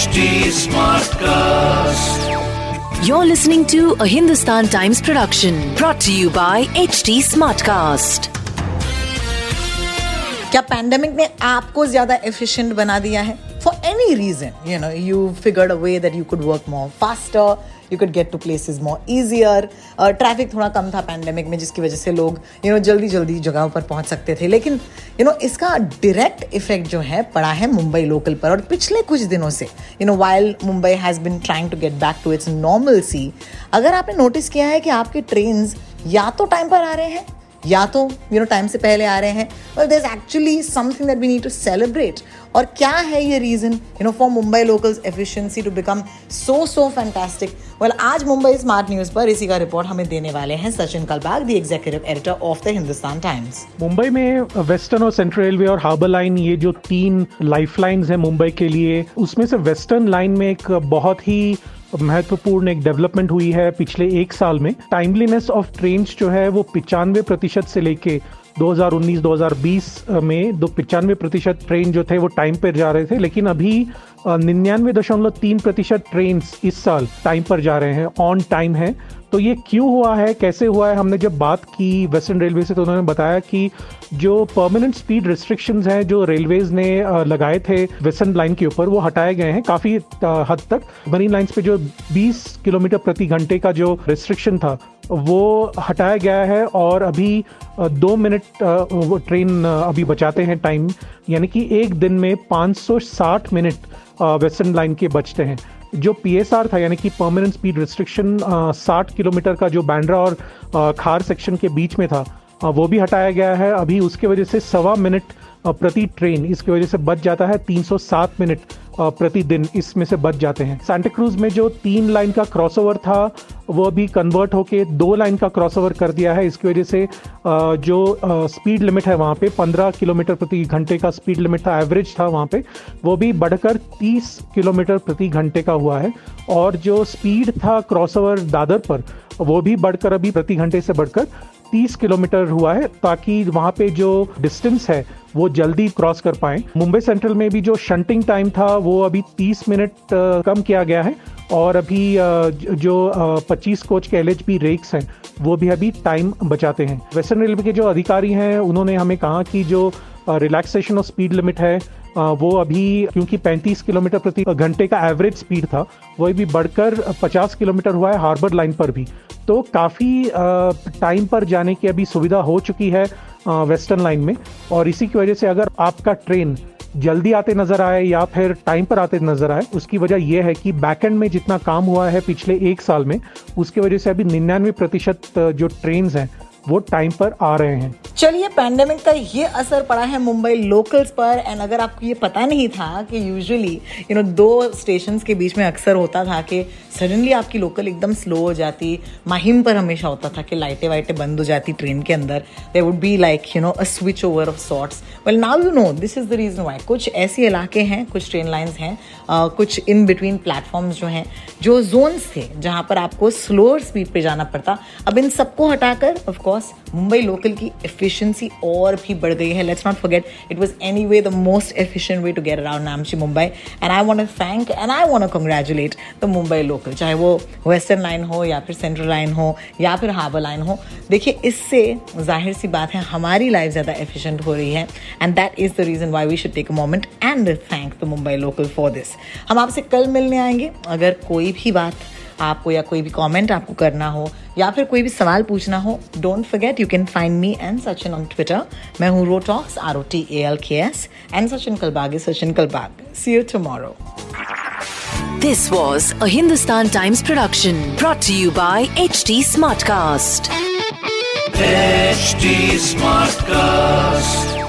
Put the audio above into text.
HD Smartcast. You're listening to a Hindustan Times production brought to you by HD Smartcast. क्या pandemic ने आपको ज़्यादा efficient बना दिया है any reason you know you figured a way that you could work more faster you could get to places more easier traffic थोड़ा कम था पैंडेमिक में, जिसकी वजह से लोग यू नो जल्दी जल्दी जगहों पर पहुँच सकते थे। लेकिन यू नो इसका डायरेक्ट इफ़ेक्ट जो है, पड़ा है मुंबई लोकल पर। और पिछले कुछ दिनों से you know while Mumbai has been trying to get back to its normal see अगर आपने नोटिस किया है कि आपके ट्रेन या तो टाइम पर आ रहे हैं या तो यू नो टाइम से पहले आ रहे हैं। Well there is actually something that we need to celebrate और क्या है ये reason you know for Mumbai locals efficiency to become so so fantastic well आज मुंबई स्मार्ट न्यूज़ पर इसी का रिपोर्ट हमें देने वाले हैं Sachin Kalbag the executive editor of the Hindustan Times Mumbai में वेस्टर्न और सेंट्रल रेलवे और हार्बर लाइन ये जो तीन लाइफ लाइन्स हैं मुंबई के लिए, उसमें से वेस्टर्न लाइन में एक बहुत ही महत्वपूर्ण एक डेवलपमेंट हुई है पिछले एक साल में। टाइमलीनेस ऑफ़ ट्रेन जो है वो पिचानवे प्रतिशत से लेके 2019-2020 में दो पिचानवे प्रतिशत ट्रेन जो थे वो टाइम पर जा रहे थे, लेकिन अभी निन्यानवे दशमलव तीन प्रतिशत ट्रेन इस साल टाइम पर जा रहे हैं ऑन टाइम है। तो ये क्यों हुआ है? कैसे हुआ है? हमने जब बात की वेस्टर्न रेलवे से तो उन्होंने बताया कि जो परमानेंट स्पीड रिस्ट्रिक्शंस हैं, जो रेलवेज ने लगाए थे वेस्टर्न लाइन के ऊपर, वो हटाए गए हैं काफ़ी हद तक। मरीन लाइंस पे जो 20 किलोमीटर प्रति घंटे का जो रिस्ट्रिक्शन था, वो हटाया गया है और अभी दो मिनट वो ट्रेन अभी बचाते हैं टाइम यानी कि एक दिन में 560 मिनट वेस्टर्न लाइन के बचते हैं। जो पीएसआर था, यानी कि परमानेंट स्पीड रिस्ट्रिक्शन 60 किलोमीटर का जो बैंड्रा और खार सेक्शन के बीच में था वो भी हटाया गया है। अभी उसके वजह से सवा मिनट प्रति ट्रेन इसकी वजह से बच जाता है 307 मिनट प्रतिदिन इसमें से बच जाते हैं। सेंटाक्रूज में जो तीन लाइन का क्रॉसओवर था वो अभी कन्वर्ट होके दो लाइन का क्रॉसओवर कर दिया है। इसकी वजह से जो स्पीड लिमिट है वहाँ पे 15 किलोमीटर प्रति घंटे का स्पीड लिमिट था एवरेज था वहाँ पे, वो भी बढ़कर 30 किलोमीटर प्रति घंटे का हुआ है। और जो स्पीड था क्रॉसओवर दादर पर, वो भी बढ़कर अभी प्रति घंटे से बढ़कर 30 किलोमीटर हुआ है, ताकि वहाँ पे जो डिस्टेंस है, वो जल्दी क्रॉस कर पाए। मुंबई सेंट्रल में भी जो शंटिंग टाइम था, वो अभी 30 मिनट कम किया गया है। और अभी जो 25 कोच के एल रेक्स हैं, वो भी अभी टाइम बचाते हैं। वेस्टर्न रेलवे के जो अधिकारी हैं, उन्होंने हमें कहा कि जो रिलैक्सेशन ऑफ़ स्पीड लिमिट है वो अभी, क्योंकि 35 किलोमीटर प्रति घंटे का एवरेज स्पीड था वो अभी बढ़कर 50 किलोमीटर हुआ है हार्बर लाइन पर भी। तो काफ़ी टाइम पर जाने की अभी सुविधा हो चुकी है वेस्टर्न लाइन में। और इसी की वजह से अगर आपका ट्रेन जल्दी आते नज़र आए या फिर टाइम पर आते नज़र आए, उसकी वजह यह है कि बैकएंड में जितना काम हुआ है पिछले एक साल में, उसकी वजह से अभी निन्यानवे प्रतिशत जो ट्रेन हैं, वो टाइम पर आ रहे हैं। चलिए पैंडेमिक का ये असर पड़ा है मुंबई लोकल्स पर एंड अगर आपको ये पता नहीं था कि यूजुअली यू नो दो स्टेशन के बीच में अक्सर होता था कि सडनली आपकी लोकल एकदम स्लो हो जाती माहिम पर हमेशा होता था कि लाइटें वाइटें बंद हो जाती ट्रेन के अंदर। They would be like you know a switch over of sorts well now you know this is the reason why कुछ ऐसे इलाके हैं कुछ ट्रेन लाइन्स हैं uh, कुछ इन बिटवीन प्लेटफॉर्म्स जो हैं जो जोन्स थे जहाँ पर आपको स्लोअर स्पीड पर जाना पड़ता। अब इन सबको हटाकर ऑफकोर्स मुंबई लोकल की एफिशिएंसी और भी बढ़ गई है। Let's not forget it was anyway the most efficient way to get around Namchi Mumbai and I want to thank and I want to congratulate the Mumbai local चाहे वो western line हो या फिर सेंट्रल लाइन हो या फिर harbour line हो। देखिए, इससे ज़ाहिर सी बात है, हमारी लाइफ ज़्यादा एफिशिएंट हो रही है। And that is the reason why we should take a moment and thank the Mumbai local for this हम आपसे कल मिलने आएँगे। अगर कोई भी बात आपको या कोई भी कमेंट आपको करना हो या फिर कोई भी सवाल पूछना हो don't forget you can find me and Sachin on Twitter मैं हूँ rotalks R O T A L K S and Sachin Kalbag is Sachin Kalbag see you tomorrow This was a Hindustan Times production brought to you by HT Smartcast. HD Smartcast.